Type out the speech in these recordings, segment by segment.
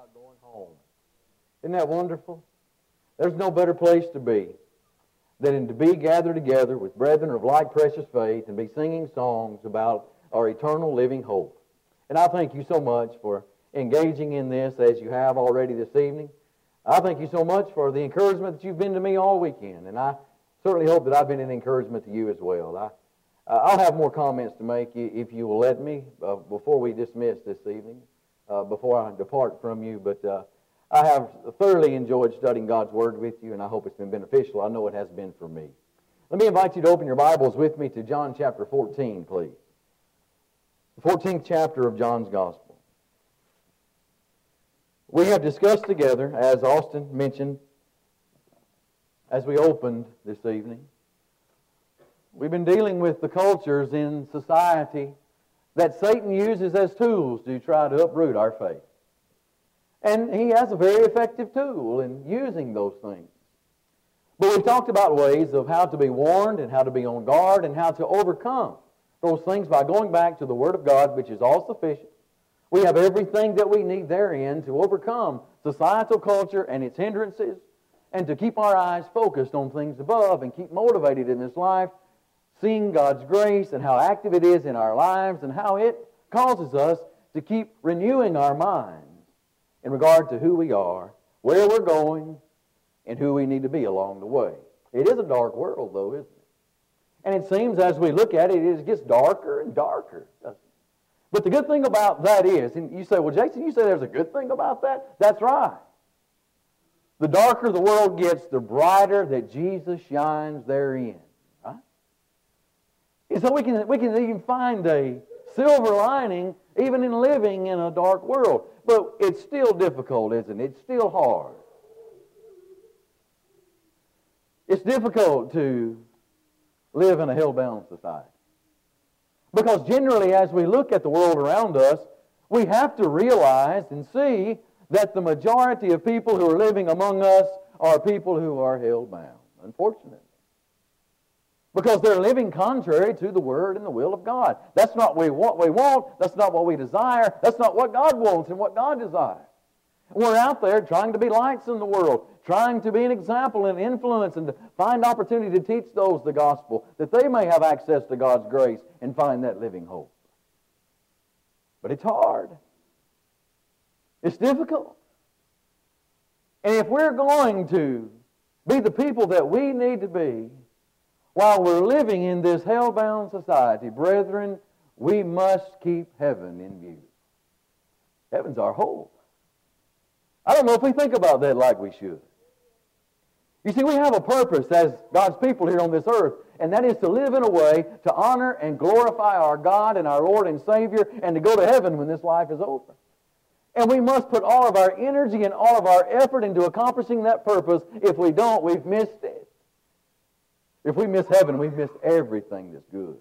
about going home. Isn't that wonderful? There's no better place to be than to be gathered together with brethren of like precious faith and be singing songs about our eternal living hope. And I thank you so much for engaging in this as you have already this evening. I thank you so much for the encouragement that you've been to me all weekend, and I certainly hope that I've been an encouragement to you as well. I, uh, I'll have more comments to make if you will let me uh, before we dismiss this evening, uh, before I depart from you. But uh, I have thoroughly enjoyed studying God's Word with you, and I hope it's been beneficial. I know it has been for me. Let me invite you to open your Bibles with me to John chapter 14, please. The 14th chapter of John's Gospel. We have discussed together, as Austin mentioned, as we opened this evening, we've been dealing with the cultures in society that Satan uses as tools to try to uproot our faith. And he has a very effective tool in using those things. But we've talked about ways of how to be warned and how to be on guard and how to overcome those things by going back to the Word of God, which is all sufficient. We have everything that we need therein to overcome societal culture and its hindrances and to keep our eyes focused on things above and keep motivated in this life, seeing God's grace and how active it is in our lives and how it causes us to keep renewing our minds in regard to who we are, where we're going, and who we need to be along the way. It is a dark world, though, isn't it? And it seems as we look at it, it gets darker and darker, But the good thing about that is, and you say, well, Jason, you say there's a good thing about that? That's right. The darker the world gets, the brighter that Jesus shines therein. And so we can, we can even find a silver lining even in living in a dark world. But it's still difficult, isn't it? It's still hard. It's difficult to live in a hell-bound society. Because generally, as we look at the world around us, we have to realize and see that the majority of people who are living among us are people who are hell-bound, unfortunately because they're living contrary to the Word and the will of God. That's not what we want. That's not what we desire. That's not what God wants and what God desires. We're out there trying to be lights in the world, trying to be an example and influence and to find opportunity to teach those the gospel that they may have access to God's grace and find that living hope. But it's hard. It's difficult. And if we're going to be the people that we need to be, while we're living in this hell-bound society, brethren, we must keep heaven in view. Heaven's our hope. I don't know if we think about that like we should. You see, we have a purpose as God's people here on this earth, and that is to live in a way to honor and glorify our God and our Lord and Savior and to go to heaven when this life is over. And we must put all of our energy and all of our effort into accomplishing that purpose. If we don't, we've missed. If we miss heaven, we've missed everything that's good.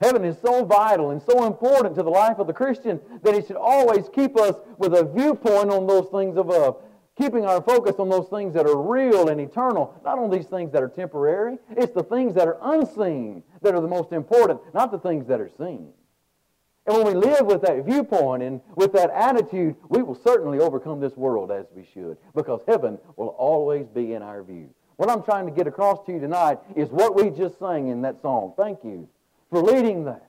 Heaven is so vital and so important to the life of the Christian that it should always keep us with a viewpoint on those things above, keeping our focus on those things that are real and eternal, not on these things that are temporary. It's the things that are unseen that are the most important, not the things that are seen. And when we live with that viewpoint and with that attitude, we will certainly overcome this world as we should, because heaven will always be in our view. What I'm trying to get across to you tonight is what we just sang in that song. Thank you for leading that.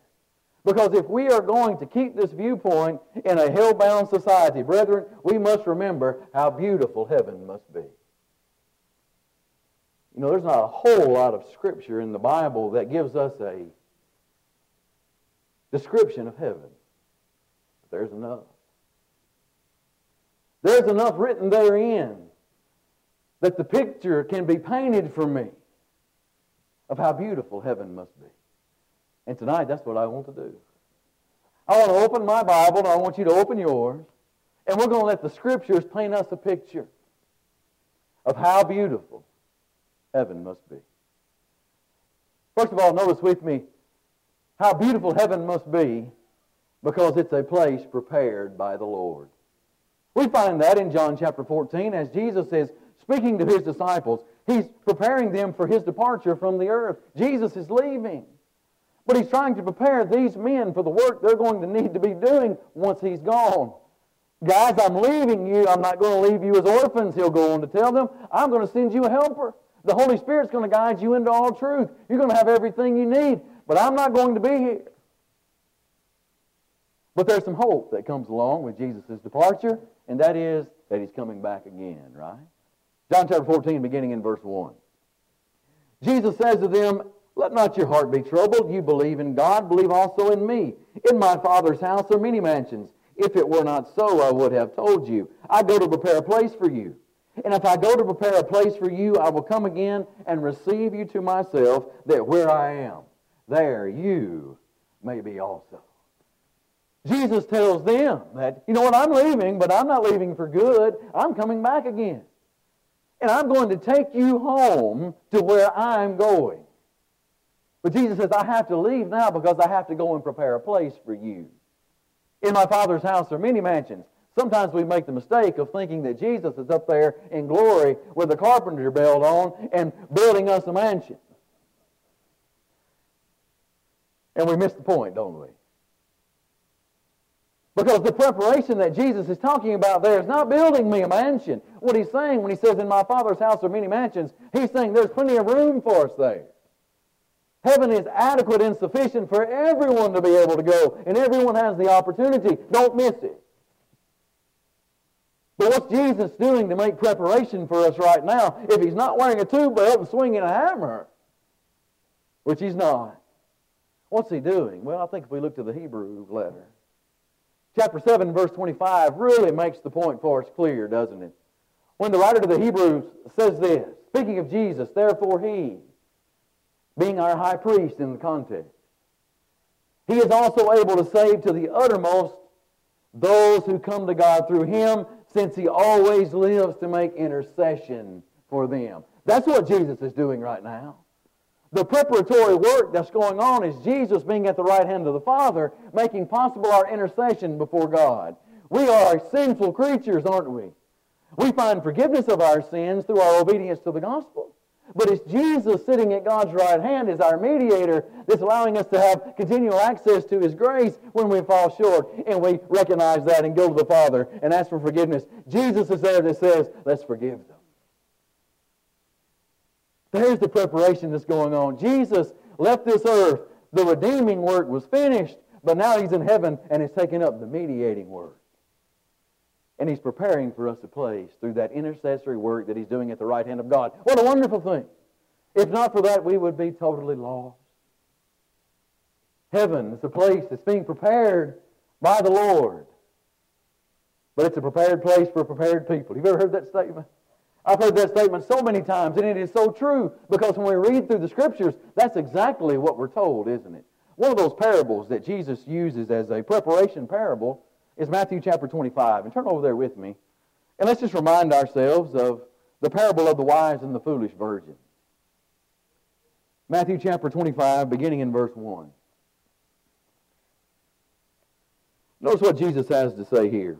Because if we are going to keep this viewpoint in a hell-bound society, brethren, we must remember how beautiful heaven must be. You know, there's not a whole lot of scripture in the Bible that gives us a description of heaven. But there's enough. There's enough written therein that the picture can be painted for me of how beautiful heaven must be. And tonight, that's what I want to do. I want to open my Bible, and I want you to open yours, and we're going to let the Scriptures paint us a picture of how beautiful heaven must be. First of all, notice with me how beautiful heaven must be because it's a place prepared by the Lord. We find that in John chapter 14 as Jesus says, speaking to his disciples. He's preparing them for his departure from the earth. Jesus is leaving. But he's trying to prepare these men for the work they're going to need to be doing once he's gone. Guys, I'm leaving you. I'm not going to leave you as orphans, he'll go on to tell them. I'm going to send you a helper. The Holy Spirit's going to guide you into all truth. You're going to have everything you need, but I'm not going to be here. But there's some hope that comes along with Jesus' departure, and that is that he's coming back again, right? John chapter 14, beginning in verse 1. Jesus says to them, Let not your heart be troubled. You believe in God, believe also in me. In my Father's house are many mansions. If it were not so, I would have told you. I go to prepare a place for you. And if I go to prepare a place for you, I will come again and receive you to myself, that where I am, there you may be also. Jesus tells them that, you know what, I'm leaving, but I'm not leaving for good. I'm coming back again. And I'm going to take you home to where I'm going. But Jesus says, I have to leave now because I have to go and prepare a place for you. In my Father's house are many mansions. Sometimes we make the mistake of thinking that Jesus is up there in glory with a carpenter belt on and building us a mansion. And we miss the point, don't we? Because the preparation that Jesus is talking about there is not building me a mansion. What he's saying when he says, In my Father's house are many mansions, he's saying there's plenty of room for us there. Heaven is adequate and sufficient for everyone to be able to go, and everyone has the opportunity. Don't miss it. But what's Jesus doing to make preparation for us right now if he's not wearing a tube belt and swinging a hammer? Which he's not. What's he doing? Well, I think if we look to the Hebrew letter, chapter 7, verse 25 really makes the point for us clear, doesn't it? When the writer to the Hebrews says this, speaking of Jesus, therefore he, being our high priest in the context. He is also able to save to the uttermost those who come to God through him, since he always lives to make intercession for them. That's what Jesus is doing right now. The preparatory work that's going on is Jesus being at the right hand of the Father, making possible our intercession before God. We are sinful creatures, aren't we? We find forgiveness of our sins through our obedience to the gospel. But it's Jesus sitting at God's right hand as our mediator that's allowing us to have continual access to His grace when we fall short. And we recognize that and go to the Father and ask for forgiveness. Jesus is there that says, let's forgive them. There's the preparation that's going on. Jesus left this earth. The redeeming work was finished, but now He's in heaven and He's taking up the mediating work. And He's preparing for us a place through that intercessory work that He's doing at the right hand of God. What a wonderful thing. If not for that, we would be totally lost. Heaven is a place that's being prepared by the Lord. But it's a prepared place for prepared people. You've ever heard that statement? I've heard that statement so many times, and it is so true because when we read through the Scriptures, that's exactly what we're told, isn't it? One of those parables that Jesus uses as a preparation parable is Matthew chapter 25. And turn over there with me. And let's just remind ourselves of the parable of the wise and the foolish virgin. Matthew chapter 25, beginning in verse 1. Notice what Jesus has to say here.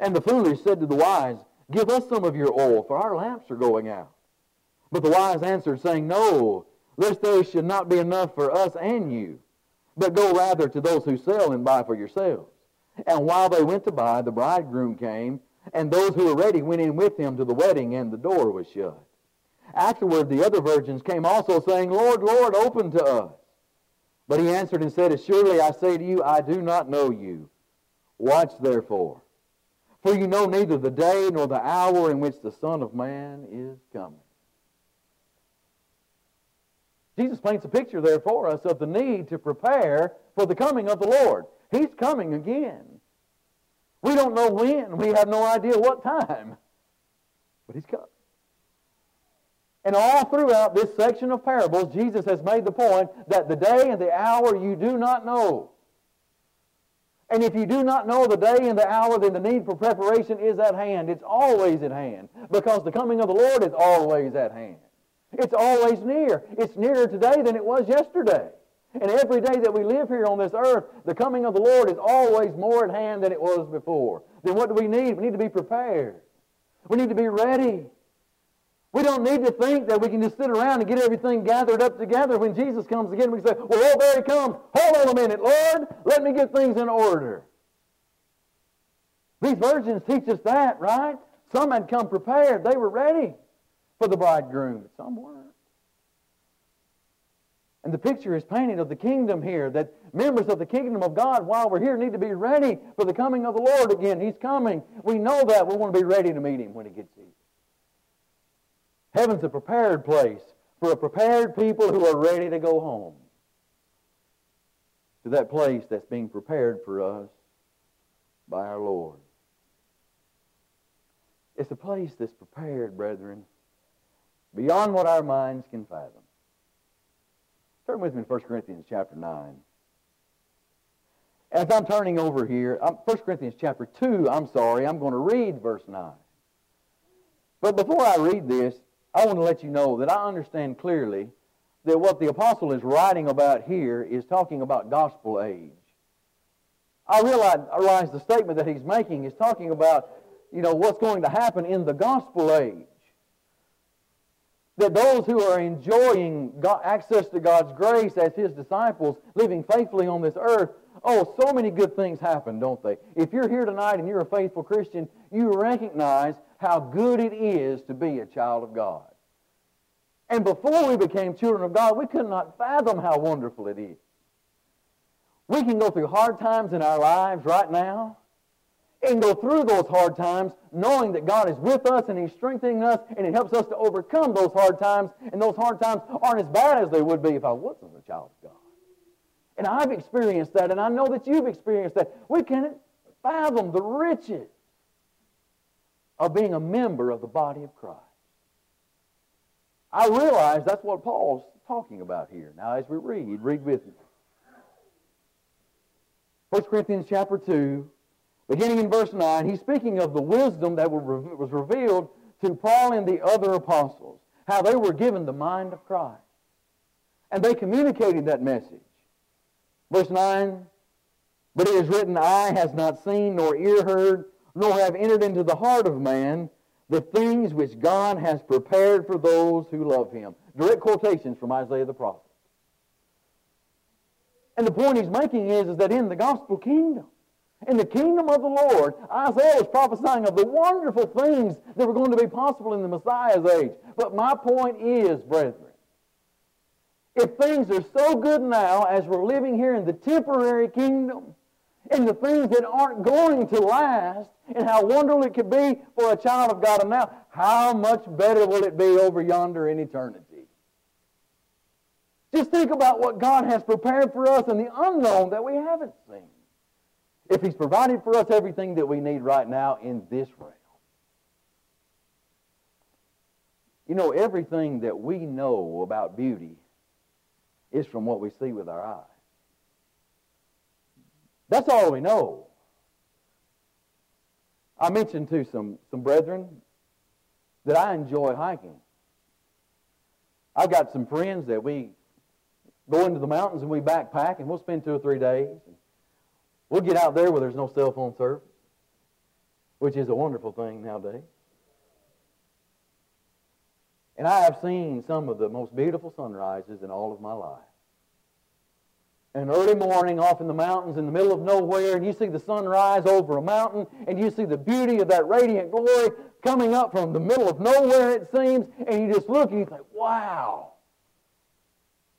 And the foolish said to the wise, Give us some of your oil, for our lamps are going out. But the wise answered, saying, No, lest there should not be enough for us and you. But go rather to those who sell and buy for yourselves. And while they went to buy, the bridegroom came, and those who were ready went in with him to the wedding, and the door was shut. Afterward, the other virgins came also, saying, Lord, Lord, open to us. But he answered and said, Assuredly I say to you, I do not know you. Watch therefore, for you know neither the day nor the hour in which the Son of Man is coming. Jesus paints a picture there for us of the need to prepare for the coming of the Lord. He's coming again. We don't know when. We have no idea what time. But he's coming. And all throughout this section of parables, Jesus has made the point that the day and the hour you do not know. And if you do not know the day and the hour, then the need for preparation is at hand. It's always at hand because the coming of the Lord is always at hand. It's always near. It's nearer today than it was yesterday. And every day that we live here on this earth, the coming of the Lord is always more at hand than it was before. Then what do we need? We need to be prepared. We need to be ready. We don't need to think that we can just sit around and get everything gathered up together. When Jesus comes again, we say, well, oh, there he comes. Hold on a minute, Lord. Let me get things in order. These virgins teach us that, right? Some had come prepared. They were ready for the bridegroom, but some weren't. And the picture is painted of the kingdom here that members of the kingdom of God, while we're here, need to be ready for the coming of the Lord again. He's coming. We know that. We want to be ready to meet him when he gets here. Heaven's a prepared place for a prepared people who are ready to go home. To that place that's being prepared for us by our Lord. It's a place that's prepared, brethren, beyond what our minds can fathom. Turn with me to 1 Corinthians chapter 9. As I'm turning over here, 1 Corinthians chapter 2, I'm sorry, I'm going to read verse 9. But before I read this, I want to let you know that I understand clearly that what the apostle is writing about here is talking about gospel age. I realize, I realize the statement that he's making is talking about, you know, what's going to happen in the gospel age. That those who are enjoying God, access to God's grace as his disciples, living faithfully on this earth, oh, so many good things happen, don't they? If you're here tonight and you're a faithful Christian, you recognize how good it is to be a child of God. And before we became children of God, we could not fathom how wonderful it is. We can go through hard times in our lives right now and go through those hard times knowing that God is with us and He's strengthening us and it helps us to overcome those hard times. And those hard times aren't as bad as they would be if I wasn't a child of God. And I've experienced that, and I know that you've experienced that. We can't fathom the riches of being a member of the body of Christ. I realize that's what Paul's talking about here. Now, as we read, read with me. 1 Corinthians chapter 2, beginning in verse 9, he's speaking of the wisdom that was revealed to Paul and the other apostles, how they were given the mind of Christ. And they communicated that message. Verse 9, but it is written, Eye has not seen, nor ear heard, nor have entered into the heart of man the things which God has prepared for those who love him. Direct quotations from Isaiah the prophet. And the point he's making is, is that in the gospel kingdom, in the kingdom of the Lord, Isaiah was prophesying of the wonderful things that were going to be possible in the Messiah's age. But my point is, brethren, if things are so good now as we're living here in the temporary kingdom, and the things that aren't going to last, and how wonderful it could be for a child of God. And now, how much better will it be over yonder in eternity? Just think about what God has prepared for us in the unknown that we haven't seen. If He's provided for us everything that we need right now in this realm. You know, everything that we know about beauty is from what we see with our eyes. That's all we know. I mentioned to some, some brethren that I enjoy hiking. I've got some friends that we go into the mountains and we backpack and we'll spend two or three days. We'll get out there where there's no cell phone service, which is a wonderful thing nowadays. And I have seen some of the most beautiful sunrises in all of my life an early morning off in the mountains in the middle of nowhere, and you see the sun rise over a mountain, and you see the beauty of that radiant glory coming up from the middle of nowhere, it seems, and you just look and you think, wow,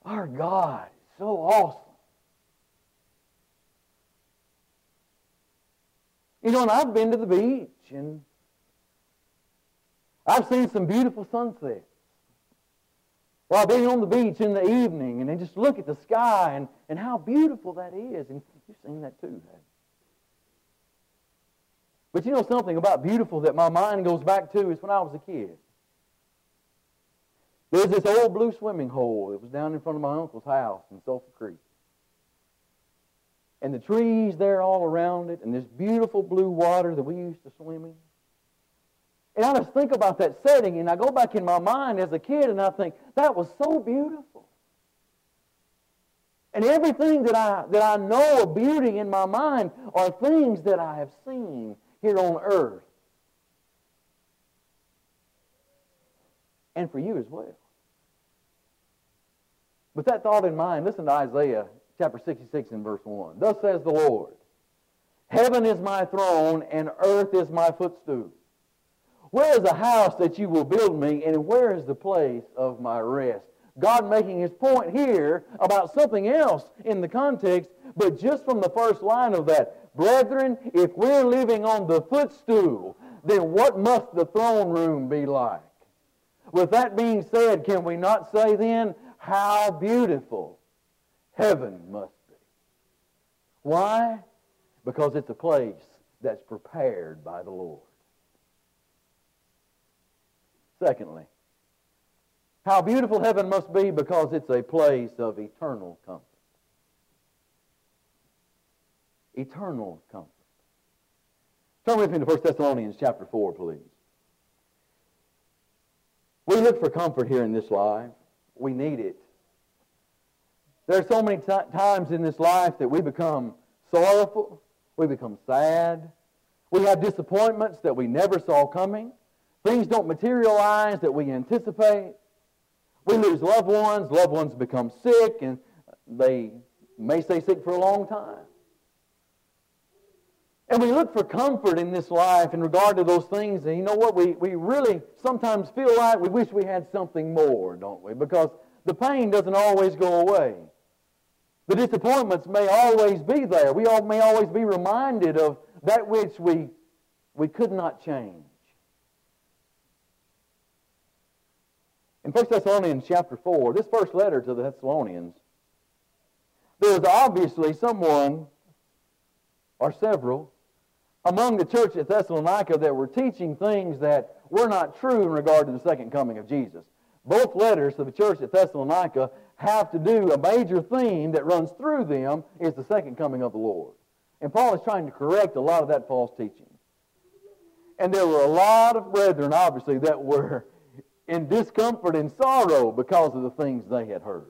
our God is so awesome. You know, and I've been to the beach, and I've seen some beautiful sunsets while being on the beach in the evening and then just look at the sky and, and how beautiful that is. And you've seen that too. But you know something about beautiful that my mind goes back to is when I was a kid. There's this old blue swimming hole that was down in front of my uncle's house in Sulphur Creek. and the trees there all around it, and this beautiful blue water that we used to swim in. And I just think about that setting, and I go back in my mind as a kid, and I think, that was so beautiful. And everything that I, that I know of beauty in my mind are things that I have seen here on earth. And for you as well. With that thought in mind, listen to Isaiah chapter 66 and verse 1. Thus says the Lord, Heaven is my throne, and earth is my footstool. Where is the house that you will build me, and where is the place of my rest? God making his point here about something else in the context, but just from the first line of that. Brethren, if we're living on the footstool, then what must the throne room be like? With that being said, can we not say then, how beautiful heaven must be? Why? Because it's a place that's prepared by the Lord. Secondly, how beautiful heaven must be because it's a place of eternal comfort. Eternal comfort. Turn with me to 1 Thessalonians chapter 4, please. We look for comfort here in this life. We need it. There are so many t- times in this life that we become sorrowful, we become sad, we have disappointments that we never saw coming. Things don't materialize that we anticipate. We lose loved ones. Loved ones become sick, and they may stay sick for a long time. And we look for comfort in this life in regard to those things. And you know what? We, we really sometimes feel like we wish we had something more, don't we? Because the pain doesn't always go away. The disappointments may always be there. We all, may always be reminded of that which we, we could not change. In 1 Thessalonians chapter 4, this first letter to the Thessalonians, there was obviously someone or several among the church at Thessalonica that were teaching things that were not true in regard to the second coming of Jesus. Both letters to the church at Thessalonica have to do, a major theme that runs through them is the second coming of the Lord. And Paul is trying to correct a lot of that false teaching. And there were a lot of brethren, obviously, that were in discomfort and sorrow because of the things they had heard.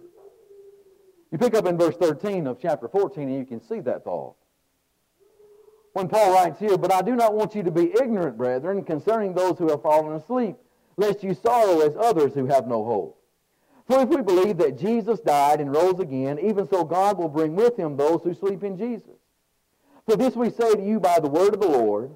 You pick up in verse 13 of chapter 14 and you can see that thought. When Paul writes here, But I do not want you to be ignorant, brethren, concerning those who have fallen asleep, lest you sorrow as others who have no hope. For if we believe that Jesus died and rose again, even so God will bring with him those who sleep in Jesus. For this we say to you by the word of the Lord,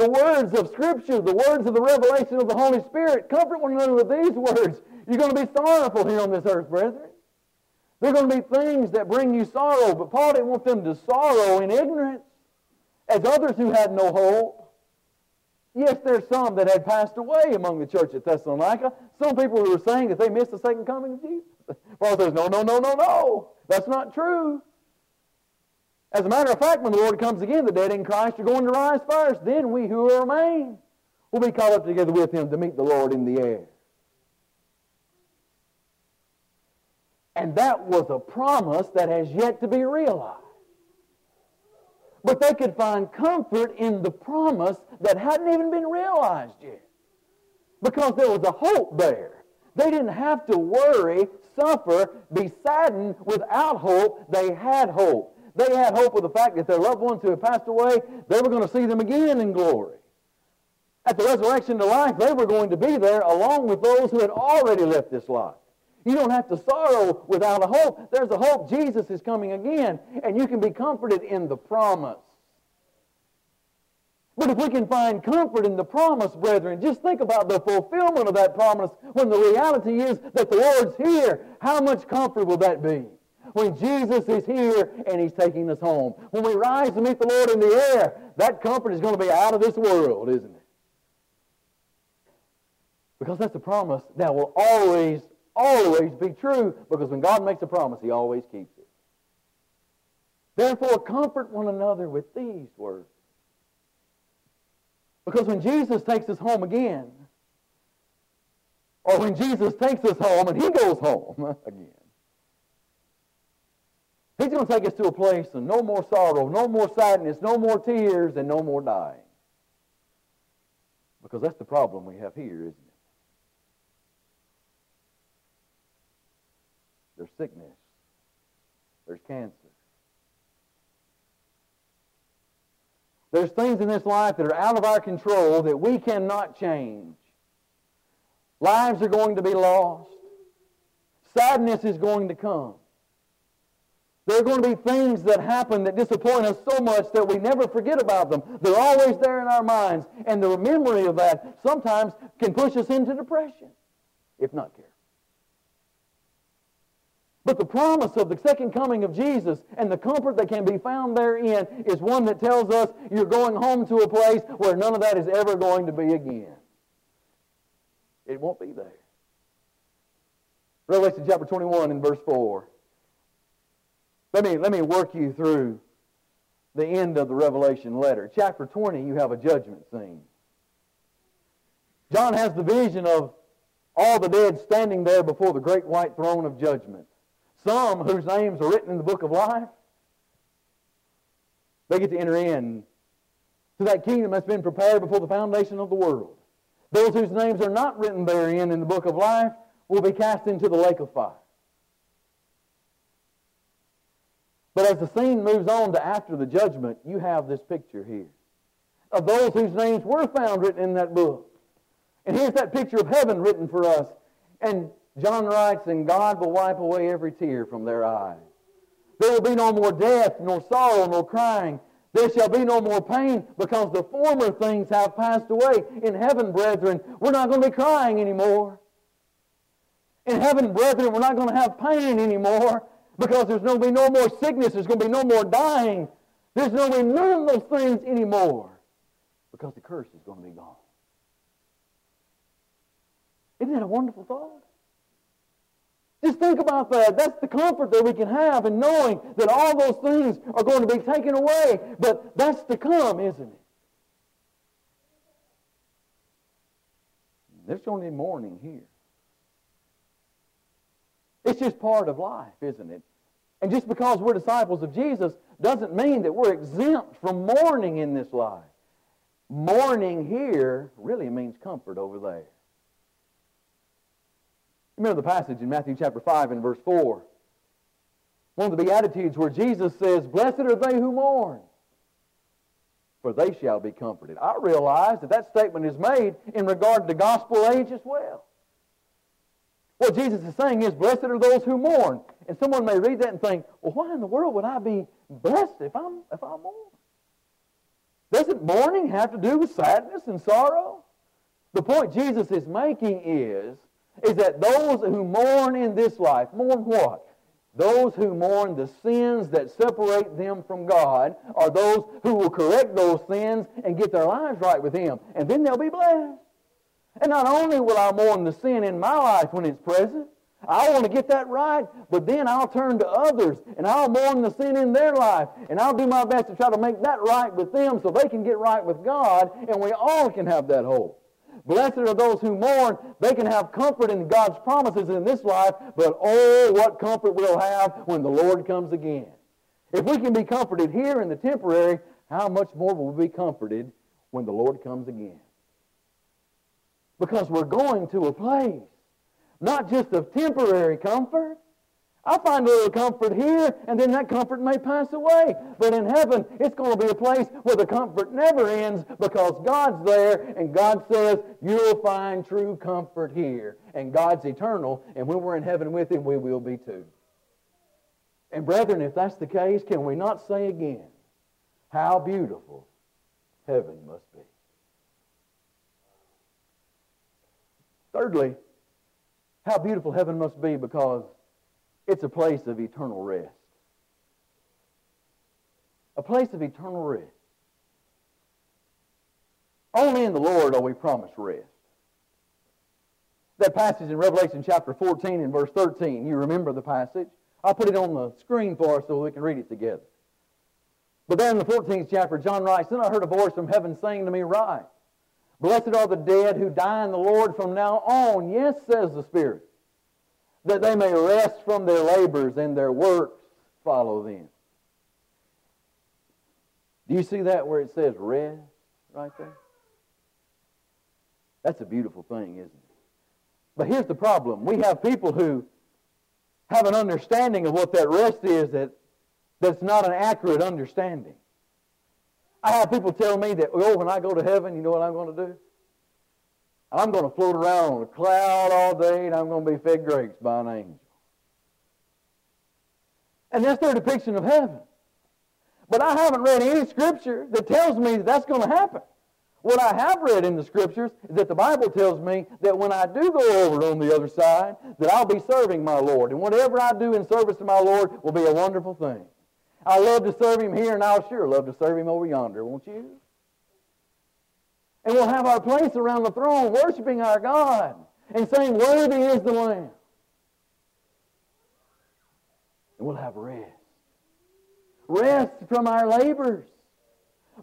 the words of Scripture, the words of the revelation of the Holy Spirit. Comfort one another with these words. You're going to be sorrowful here on this earth, brethren. There are going to be things that bring you sorrow, but Paul didn't want them to sorrow in ignorance as others who had no hope. Yes, there's some that had passed away among the church at Thessalonica. Some people who were saying that they missed the second coming of Jesus. Paul says, no, no, no, no, no. That's not true. As a matter of fact, when the Lord comes again, the dead in Christ are going to rise first. Then we who remain will be caught up together with him to meet the Lord in the air. And that was a promise that has yet to be realized. But they could find comfort in the promise that hadn't even been realized yet. Because there was a hope there. They didn't have to worry, suffer, be saddened without hope. They had hope. They had hope of the fact that their loved ones who had passed away, they were going to see them again in glory. At the resurrection to life, they were going to be there along with those who had already left this life. You don't have to sorrow without a hope. There's a hope Jesus is coming again, and you can be comforted in the promise. But if we can find comfort in the promise, brethren, just think about the fulfillment of that promise when the reality is that the Lord's here. How much comfort will that be? When Jesus is here and He's taking us home. When we rise to meet the Lord in the air, that comfort is going to be out of this world, isn't it? Because that's a promise that will always, always be true because when God makes a promise, He always keeps it. Therefore, comfort one another with these words. Because when Jesus takes us home again, or when Jesus takes us home and he goes home again, he's going to take us to a place of no more sorrow, no more sadness, no more tears, and no more dying. Because that's the problem we have here, isn't it? There's sickness. There's cancer. There's things in this life that are out of our control that we cannot change. Lives are going to be lost. Sadness is going to come. There are going to be things that happen that disappoint us so much that we never forget about them. They're always there in our minds. And the memory of that sometimes can push us into depression, if not care. But the promise of the second coming of Jesus and the comfort that can be found therein is one that tells us you're going home to a place where none of that is ever going to be again. It won't be there. Revelation chapter 21 and verse 4. Let me, let me work you through the end of the Revelation letter. Chapter 20, you have a judgment scene. John has the vision of all the dead standing there before the great white throne of judgment. Some whose names are written in the book of life, they get to enter in to that kingdom that's been prepared before the foundation of the world. Those whose names are not written therein in the book of life will be cast into the lake of fire. But as the scene moves on to after the judgment, you have this picture here of those whose names were found written in that book. And here's that picture of heaven written for us. And John writes, and God will wipe away every tear from their eyes. There will be no more death, nor sorrow, nor crying. There shall be no more pain because the former things have passed away. In heaven, brethren, we're not going to be crying anymore. In heaven, brethren, we're not going to have pain anymore because there's going to be no more sickness. There's going to be no more dying. There's going to be none of those things anymore because the curse is going to be gone. Isn't that a wonderful thought? Just think about that. That's the comfort that we can have in knowing that all those things are going to be taken away. But that's to come, isn't it? There's only mourning here. It's just part of life, isn't it? And just because we're disciples of Jesus doesn't mean that we're exempt from mourning in this life. Mourning here really means comfort over there. Remember the passage in Matthew chapter 5 and verse 4. One of the Beatitudes where Jesus says, Blessed are they who mourn, for they shall be comforted. I realize that that statement is made in regard to the gospel age as well. What Jesus is saying is, Blessed are those who mourn. And someone may read that and think, Well, why in the world would I be blessed if I'm, if I mourn? Doesn't mourning have to do with sadness and sorrow? The point Jesus is making is is that those who mourn in this life, mourn what? Those who mourn the sins that separate them from God are those who will correct those sins and get their lives right with Him. And then they'll be blessed. And not only will I mourn the sin in my life when it's present, I want to get that right, but then I'll turn to others and I'll mourn the sin in their life and I'll do my best to try to make that right with them so they can get right with God and we all can have that hope. Blessed are those who mourn. They can have comfort in God's promises in this life, but oh, what comfort we'll have when the Lord comes again. If we can be comforted here in the temporary, how much more will we be comforted when the Lord comes again? Because we're going to a place, not just of temporary comfort, I find a little comfort here, and then that comfort may pass away. But in heaven, it's going to be a place where the comfort never ends because God's there, and God says, You'll find true comfort here. And God's eternal, and when we're in heaven with Him, we will be too. And brethren, if that's the case, can we not say again, How beautiful heaven must be? Thirdly, how beautiful heaven must be because It's a place of eternal rest. A place of eternal rest. Only in the Lord are we promised rest. That passage in Revelation chapter 14 and verse 13, you remember the passage? I'll put it on the screen for us so we can read it together. But there in the 14th chapter, John writes, Then I heard a voice from heaven saying to me, Rise. Blessed are the dead who die in the Lord from now on. Yes, says the Spirit, that they may rest from their labors and their works follow them. Do you see that where it says rest right there? That's a beautiful thing, isn't it? But here's the problem. We have people who have an understanding of what that rest is that, that's not an accurate understanding. I have people tell me that, oh, when I go to heaven, you know what I'm going to do? I'm going to float around on a cloud all day and I'm going to be fed grapes by an angel. And that's their depiction of heaven. But I haven't read any scripture that tells me that that's going to happen. What I have read in the scriptures is that the Bible tells me that when I do go over on the other side, that I'll be serving my Lord. And whatever I do in service to my Lord will be a wonderful thing. I love to serve him here, and I'll sure love to serve him over yonder, won't you? And we'll have our place around the throne worshiping our God and saying, Worthy is the Lamb. And we'll have rest. Rest from our labors.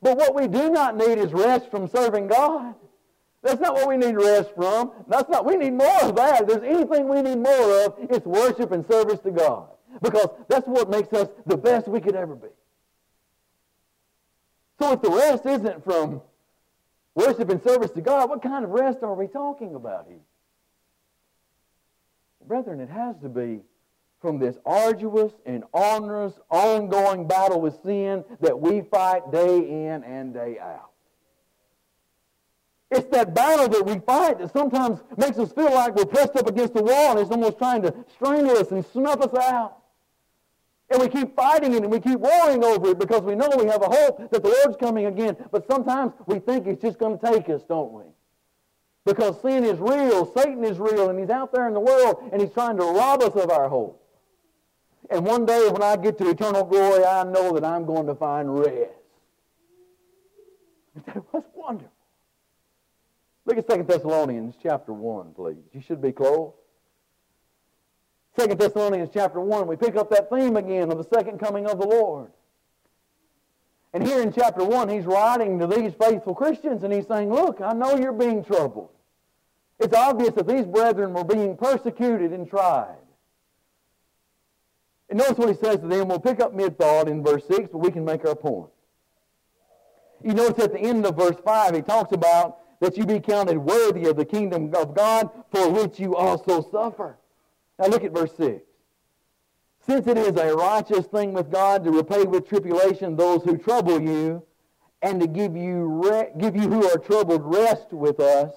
But what we do not need is rest from serving God. That's not what we need rest from. That's not, we need more of that. If there's anything we need more of, it's worship and service to God. Because that's what makes us the best we could ever be. So if the rest isn't from worship and service to God, what kind of rest are we talking about here? Brethren, it has to be from this arduous and onerous, ongoing battle with sin that we fight day in and day out. It's that battle that we fight that sometimes makes us feel like we're pressed up against the wall and it's almost trying to strangle us and snuff us out. And we keep fighting it and we keep warring over it because we know we have a hope that the Lord's coming again. But sometimes we think it's just going to take us, don't we? Because sin is real, Satan is real, and he's out there in the world and he's trying to rob us of our hope. And one day when I get to eternal glory, I know that I'm going to find rest. That was wonderful. Look at 2 Thessalonians chapter 1, please. You should be close. 2 Thessalonians chapter 1, we pick up that theme again of the second coming of the Lord. And here in chapter 1, he's writing to these faithful Christians and he's saying, Look, I know you're being troubled. It's obvious that these brethren were being persecuted and tried. And notice what he says to them. We'll pick up mid-thought in verse 6, but we can make our point. You notice at the end of verse 5, he talks about that you be counted worthy of the kingdom of God for which you also suffer. Now look at verse 6. Since it is a righteous thing with God to repay with tribulation those who trouble you, and to give you, re- give you who are troubled rest with us,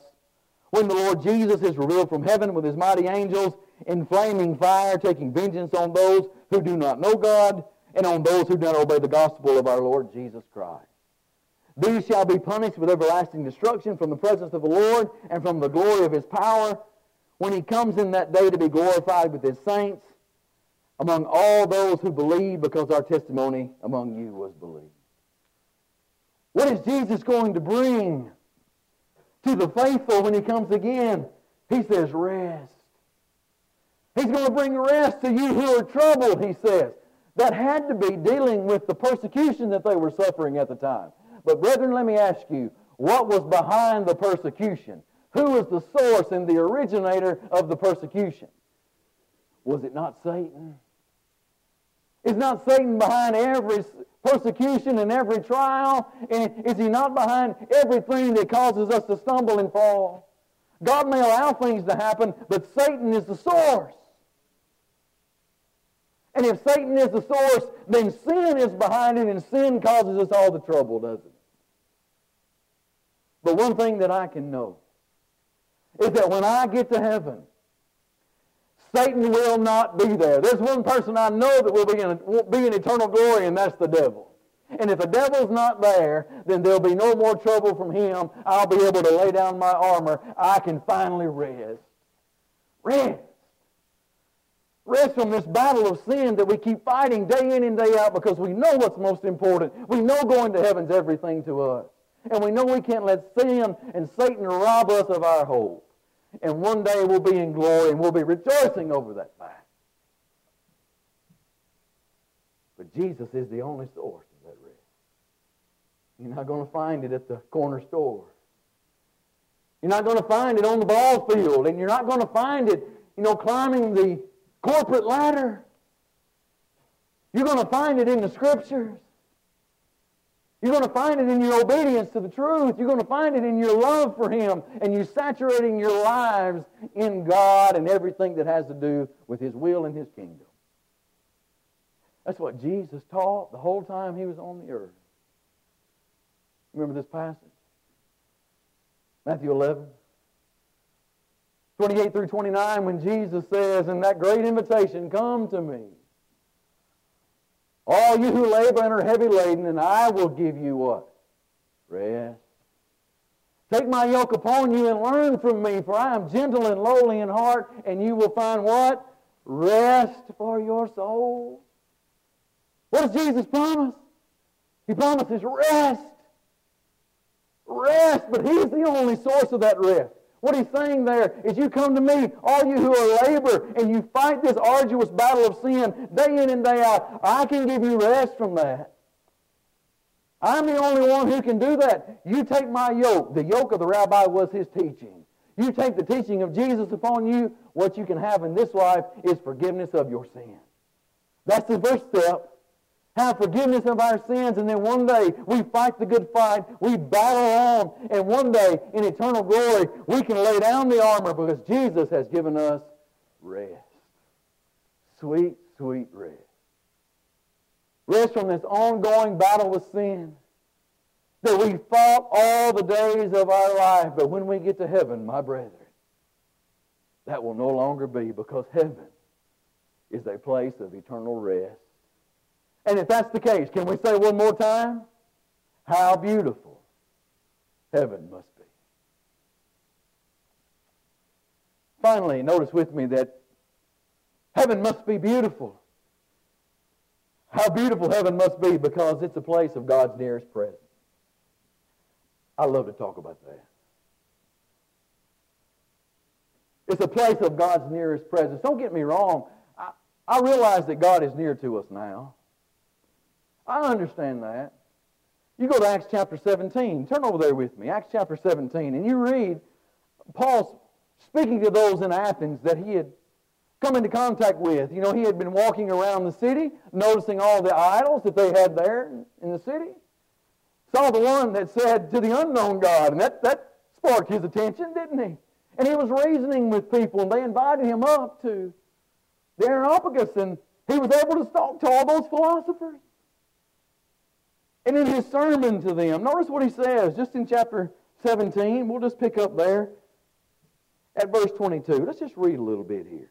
when the Lord Jesus is revealed from heaven with his mighty angels in flaming fire, taking vengeance on those who do not know God and on those who do not obey the gospel of our Lord Jesus Christ. These shall be punished with everlasting destruction from the presence of the Lord and from the glory of his power when he comes in that day to be glorified with his saints among all those who believe because our testimony among you was believed. What is Jesus going to bring to the faithful when he comes again? He says, rest. He's going to bring rest to you who are troubled, he says. That had to be dealing with the persecution that they were suffering at the time. But brethren, let me ask you, what was behind the persecution? Who was the source and the originator of the persecution? Was it not Satan? Is not Satan behind every persecution and every trial? And is he not behind everything that causes us to stumble and fall? God may allow things to happen, but Satan is the source. And if Satan is the source, then sin is behind it, and sin causes us all the trouble, doesn't it? But one thing that I can know is that when I get to heaven, Satan will not be there. There's one person I know that will be in, will be in eternal glory, and that's the devil. And if the devil's not there, then there'll be no more trouble from him. I'll be able to lay down my armor. I can finally rest. Rest. Rest from this battle of sin that we keep fighting day in and day out because we know what's most important. We know going to heaven's everything to us. And we know we can't let sin and Satan rob us of our hope. And one day we'll be in glory and we'll be rejoicing over that fact. But Jesus is the only source of that rest. You're not going to find it at the corner store. You're not going to find it on the ball field, and you're not going to find it, you know, climbing the corporate ladder. You're going to find it in the scriptures. You're going to find it in your obedience to the truth. You're going to find it in your love for Him and you saturating your lives in God and everything that has to do with His will and His kingdom. That's what Jesus taught the whole time He was on the earth. Remember this passage? Matthew 11. 28 through 29, when Jesus says in that great invitation, Come to me. All you who labor and are heavy laden, and I will give you what? Rest. Take my yoke upon you and learn from me, for I am gentle and lowly in heart, and you will find what? Rest for your soul. What does Jesus promise? He promises rest. Rest, but He's the only source of that rest. What he's saying there is you come to me, all you who are labor, and you fight this arduous battle of sin day in and day out. I can give you rest from that. I'm the only one who can do that. You take my yoke. The yoke of the rabbi was his teaching. You take the teaching of Jesus upon you, what you can have in this life is forgiveness of your sin. That's the first step have forgiveness of our sins, and then one day we fight the good fight, we battle on, and one day in eternal glory we can lay down the armor because Jesus has given us rest. Sweet, sweet rest. Rest from this ongoing battle with sin that we fought all the days of our life, but when we get to heaven, my brethren, that will no longer be because heaven is a place of eternal rest and if that's the case, can we say one more time? How beautiful heaven must be. Finally, notice with me that heaven must be beautiful. How beautiful heaven must be because it's a place of God's nearest presence. I love to talk about that. It's a place of God's nearest presence. Don't get me wrong. I, I realize that God is near to us now. I understand that. You go to Acts chapter 17. Turn over there with me. Acts chapter 17. And you read Paul's speaking to those in Athens that he had come into contact with. You know, he had been walking around the city, noticing all the idols that they had there in the city. Saw the one that said to the unknown God, and that, that sparked his attention, didn't he? And he was reasoning with people, and they invited him up to the Areopagus, and he was able to talk to all those philosophers. And in his sermon to them, notice what he says just in chapter 17. We'll just pick up there at verse 22. Let's just read a little bit here.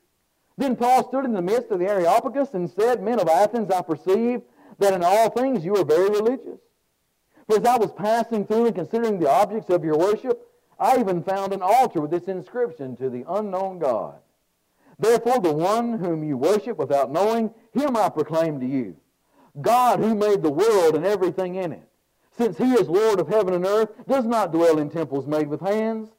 Then Paul stood in the midst of the Areopagus and said, Men of Athens, I perceive that in all things you are very religious. For as I was passing through and considering the objects of your worship, I even found an altar with this inscription to the unknown God. Therefore, the one whom you worship without knowing, him I proclaim to you. God who made the world and everything in it, since he is Lord of heaven and earth, does not dwell in temples made with hands,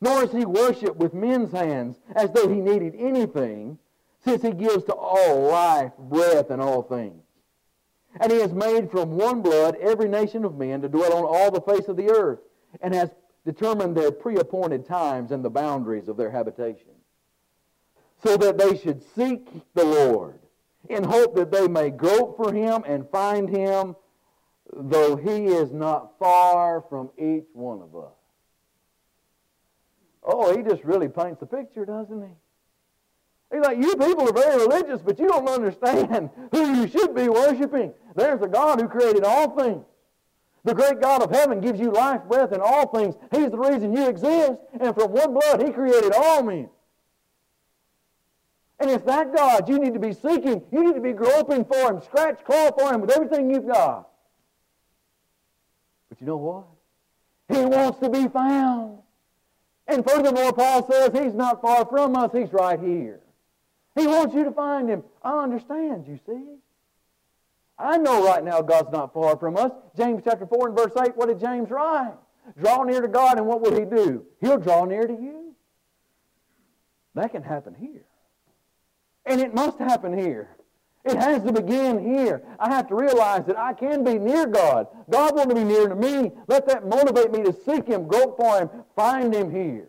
nor is he worshipped with men's hands as though he needed anything, since he gives to all life, breath, and all things. And he has made from one blood every nation of men to dwell on all the face of the earth, and has determined their pre-appointed times and the boundaries of their habitation, so that they should seek the Lord in hope that they may grope for him and find him, though he is not far from each one of us. Oh, he just really paints the picture, doesn't he? He's like, you people are very religious, but you don't understand who you should be worshiping. There's a God who created all things. The great God of heaven gives you life, breath, and all things. He's the reason you exist. And from one blood, He created all men. And if that God you need to be seeking, you need to be groping for Him, scratch, claw for Him with everything you've got. But you know what? He wants to be found. And furthermore, Paul says He's not far from us, He's right here. He wants you to find him. I understand, you see. I know right now God's not far from us. James chapter 4 and verse 8, what did James write? Draw near to God, and what will he do? He'll draw near to you. That can happen here. And it must happen here. It has to begin here. I have to realize that I can be near God. God wants to be near to me. Let that motivate me to seek Him, grope for Him, find Him here.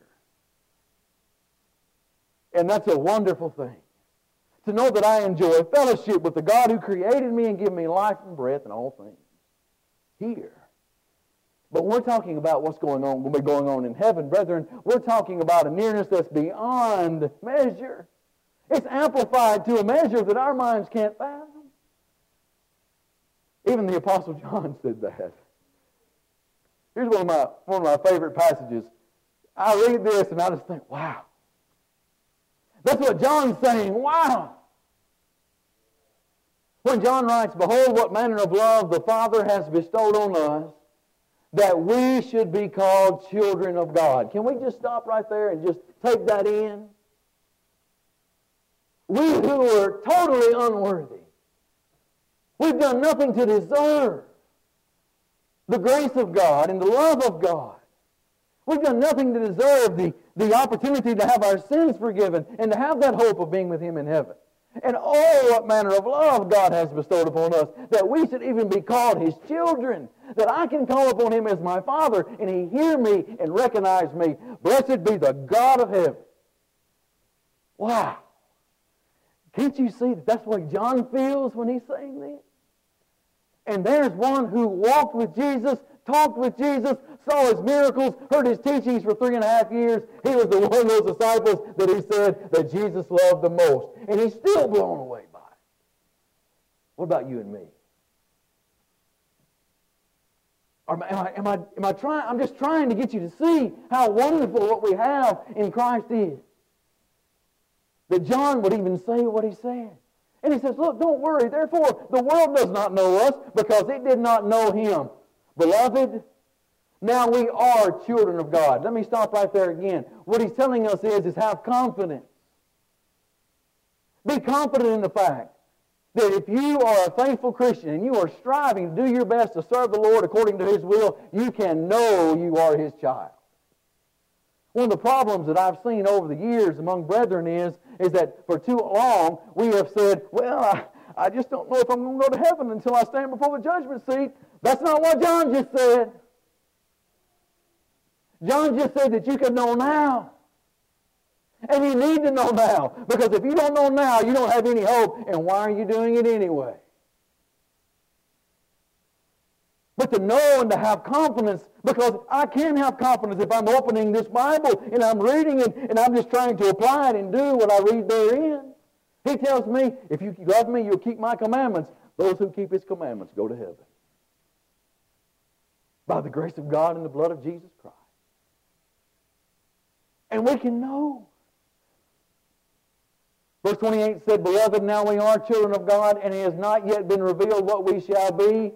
And that's a wonderful thing. To know that I enjoy fellowship with the God who created me and gave me life and breath and all things. Here. But we're talking about what's going on, will be going on in heaven, brethren. We're talking about a nearness that's beyond measure. It's amplified to a measure that our minds can't fathom. Even the Apostle John said that. Here's one of my, one of my favorite passages. I read this and I just think, wow. That's what John's saying. Wow. When John writes, Behold, what manner of love the Father has bestowed on us, that we should be called children of God. Can we just stop right there and just take that in? We who are totally unworthy. We've done nothing to deserve the grace of God and the love of God. We've done nothing to deserve the, the opportunity to have our sins forgiven and to have that hope of being with Him in heaven. And oh, what manner of love God has bestowed upon us, that we should even be called His children, that I can call upon Him as my Father, and He hear me and recognize me. Blessed be the God of heaven. Wow. Can't you see that that's what John feels when he's saying that? And there's one who walked with Jesus, talked with Jesus, saw his miracles, heard his teachings for three and a half years. He was the one of those disciples that he said that Jesus loved the most. And he's still blown away by it. What about you and me? Am I, am I, am I trying? I'm just trying to get you to see how wonderful what we have in Christ is that John would even say what he said. And he says, Look, don't worry. Therefore, the world does not know us because it did not know him. Beloved, now we are children of God. Let me stop right there again. What he's telling us is, is have confidence. Be confident in the fact that if you are a faithful Christian and you are striving to do your best to serve the Lord according to his will, you can know you are his child. One of the problems that I've seen over the years among brethren is, is that for too long we have said, well, I, I just don't know if I'm going to go to heaven until I stand before the judgment seat. That's not what John just said. John just said that you can know now. And you need to know now. Because if you don't know now, you don't have any hope. And why are you doing it anyway? But to know and to have confidence, because I can have confidence if I'm opening this Bible and I'm reading it and I'm just trying to apply it and do what I read therein. He tells me, if you love me, you'll keep my commandments. Those who keep his commandments go to heaven. By the grace of God and the blood of Jesus Christ. And we can know. Verse 28 said, Beloved, now we are children of God, and it has not yet been revealed what we shall be.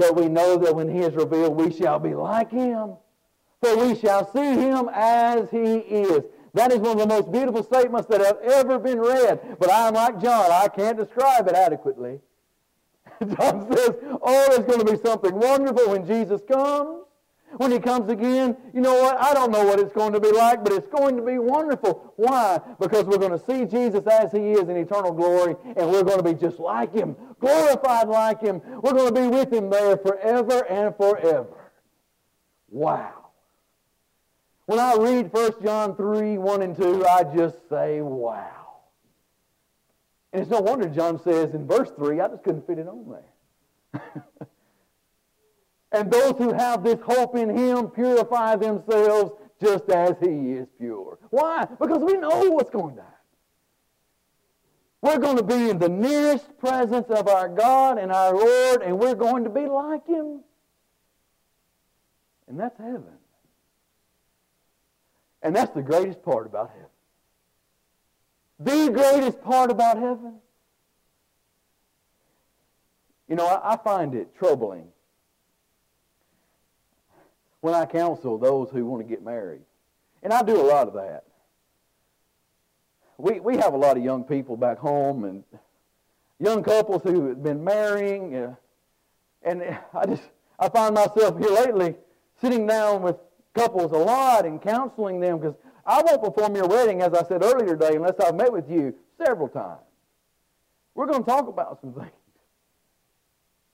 But we know that when he is revealed, we shall be like him. For we shall see him as he is. That is one of the most beautiful statements that have ever been read. But I'm like John, I can't describe it adequately. John says, oh, there's going to be something wonderful when Jesus comes. When he comes again, you know what? I don't know what it's going to be like, but it's going to be wonderful. Why? Because we're going to see Jesus as he is in eternal glory, and we're going to be just like him, glorified like him. We're going to be with him there forever and forever. Wow. When I read 1 John 3, 1 and 2, I just say, wow. And it's no wonder John says in verse 3, I just couldn't fit it on there. And those who have this hope in him purify themselves just as he is pure. Why? Because we know what's going to happen. We're going to be in the nearest presence of our God and our Lord, and we're going to be like him. And that's heaven. And that's the greatest part about heaven. The greatest part about heaven. You know, I, I find it troubling when I counsel those who want to get married. And I do a lot of that. we, we have a lot of young people back home and young couples who have been marrying. Uh, and I just, I find myself here lately sitting down with couples a lot and counseling them because I won't perform your wedding, as I said earlier today, unless I've met with you several times. We're going to talk about some things.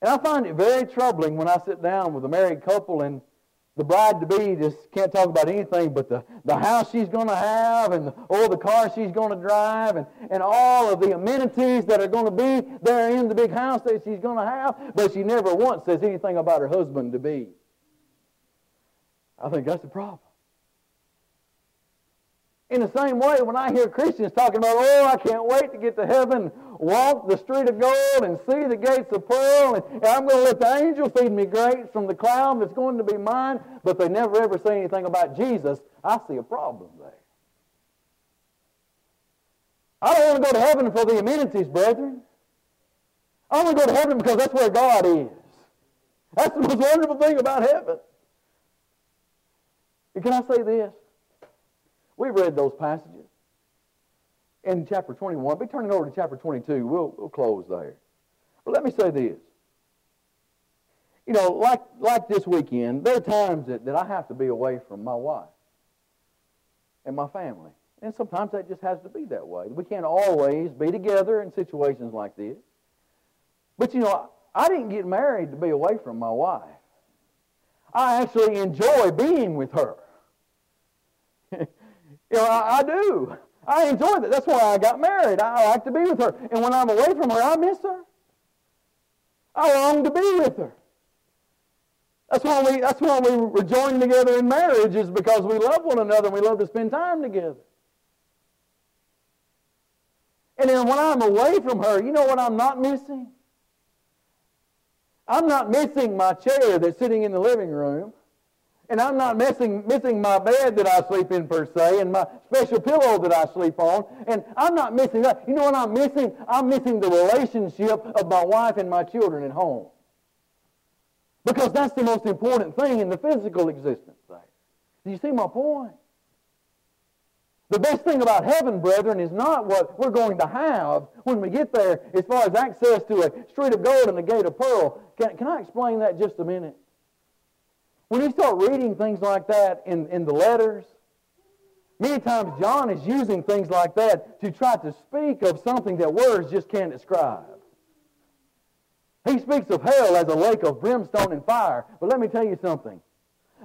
And I find it very troubling when I sit down with a married couple and the bride to be just can't talk about anything but the, the house she's going to have and the, the car she's going to drive and, and all of the amenities that are going to be there in the big house that she's going to have, but she never once says anything about her husband to be. I think that's the problem. In the same way, when I hear Christians talking about, oh, I can't wait to get to heaven, walk the street of gold, and see the gates of pearl, and, I'm going to let the angel feed me grapes from the cloud that's going to be mine, but they never ever say anything about Jesus, I see a problem there. I don't want to go to heaven for the amenities, brethren. I want to go to heaven because that's where God is. That's the most wonderful thing about heaven. And can I say this? We read those passages in chapter 21. Be turning over to chapter 22. We'll, we'll close there. But let me say this. You know, like, like this weekend, there are times that, that I have to be away from my wife and my family. And sometimes that just has to be that way. We can't always be together in situations like this. But you know, I didn't get married to be away from my wife. I actually enjoy being with her. You know, I, I do. I enjoy that. That's why I got married. I like to be with her. And when I'm away from her, I miss her. I long to be with her. That's why we that's why we were joined together in marriage is because we love one another and we love to spend time together. And then when I'm away from her, you know what I'm not missing? I'm not missing my chair that's sitting in the living room. And I'm not missing, missing my bed that I sleep in per se and my special pillow that I sleep on. And I'm not missing that. You know what I'm missing? I'm missing the relationship of my wife and my children at home. Because that's the most important thing in the physical existence. Do you see my point? The best thing about heaven, brethren, is not what we're going to have when we get there as far as access to a street of gold and a gate of pearl. Can, can I explain that just a minute? When you start reading things like that in, in the letters, many times John is using things like that to try to speak of something that words just can't describe. He speaks of hell as a lake of brimstone and fire. But let me tell you something.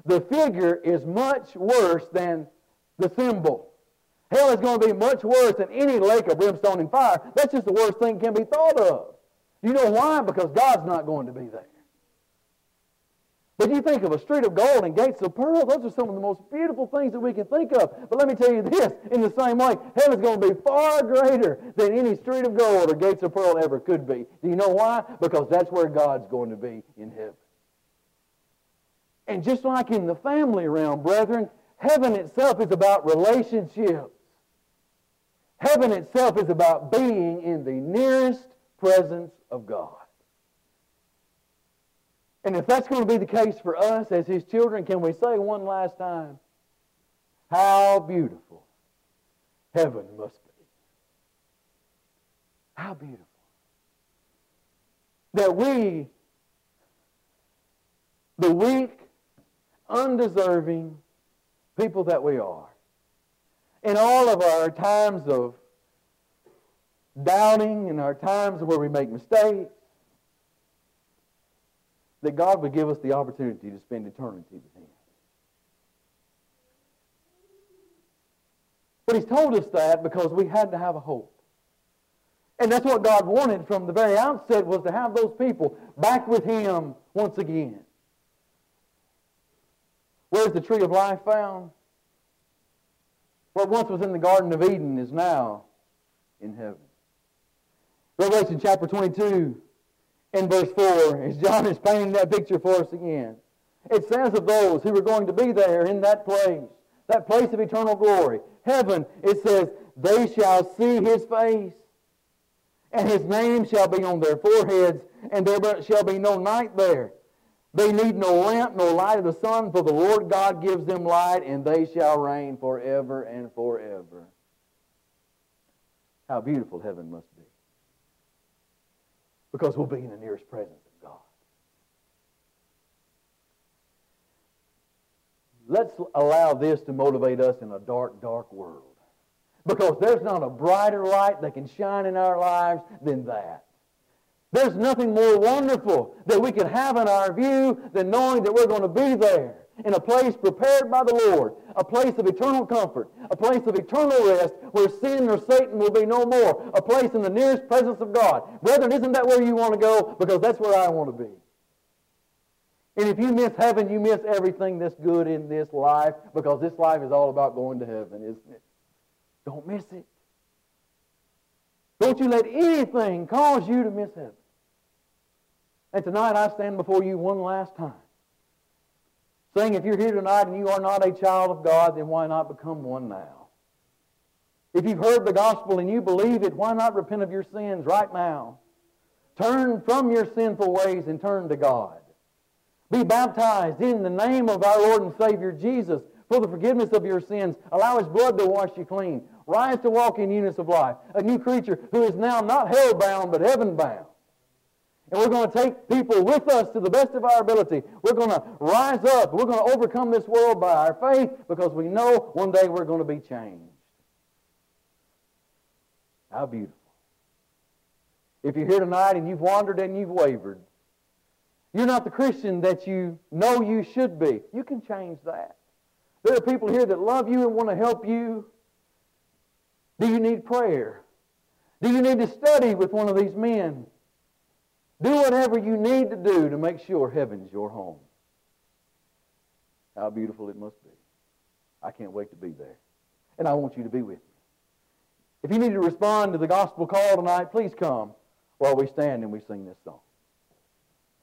The figure is much worse than the symbol. Hell is going to be much worse than any lake of brimstone and fire. That's just the worst thing can be thought of. You know why? Because God's not going to be there. But you think of a street of gold and gates of pearl, those are some of the most beautiful things that we can think of. But let me tell you this, in the same way, heaven's going to be far greater than any street of gold or gates of pearl ever could be. Do you know why? Because that's where God's going to be in heaven. And just like in the family realm, brethren, heaven itself is about relationships. Heaven itself is about being in the nearest presence of God. And if that's going to be the case for us as his children, can we say one last time, how beautiful heaven must be. How beautiful. That we, the weak, undeserving people that we are, in all of our times of doubting, in our times where we make mistakes, that God would give us the opportunity to spend eternity with Him. But He's told us that because we had to have a hope. And that's what God wanted from the very outset was to have those people back with Him once again. Where's the tree of life found? What once was in the Garden of Eden is now in heaven. Revelation chapter 22 in verse 4 as John is painting that picture for us again. It says of those who are going to be there in that place, that place of eternal glory, heaven, it says, they shall see his face, and his name shall be on their foreheads, and there shall be no night there. They need no lamp nor light of the sun, for the Lord God gives them light, and they shall reign forever and forever. How beautiful heaven must be. Because we'll be in the nearest presence of God. Let's allow this to motivate us in a dark, dark world. Because there's not a brighter light that can shine in our lives than that. There's nothing more wonderful that we can have in our view than knowing that we're going to be there in a place prepared by the Lord, a place of eternal comfort, a place of eternal rest where sin or Satan will be no more, a place in the nearest presence of God. Brethren, isn't that where you want to go? Because that's where I want to be. And if you miss heaven, you miss everything that's good in this life because this life is all about going to heaven, isn't it? Don't miss it. Don't you let anything cause you to miss heaven. And tonight I stand before you one last time. Saying if you're here tonight and you are not a child of God, then why not become one now? If you've heard the gospel and you believe it, why not repent of your sins right now? Turn from your sinful ways and turn to God. Be baptized in the name of our Lord and Savior Jesus for the forgiveness of your sins. Allow His blood to wash you clean. Rise to walk in newness of life. A new creature who is now not hell bound but heaven bound. And we're going to take people with us to the best of our ability. We're going to rise up. We're going to overcome this world by our faith because we know one day we're going to be changed. How beautiful. If you're here tonight and you've wandered and you've wavered, you're not the Christian that you know you should be. You can change that. There are people here that love you and want to help you. Do you need prayer? Do you need to study with one of these men? Do whatever you need to do to make sure heaven's your home. How beautiful it must be. I can't wait to be there. And I want you to be with me. If you need to respond to the gospel call tonight, please come while we stand and we sing this song.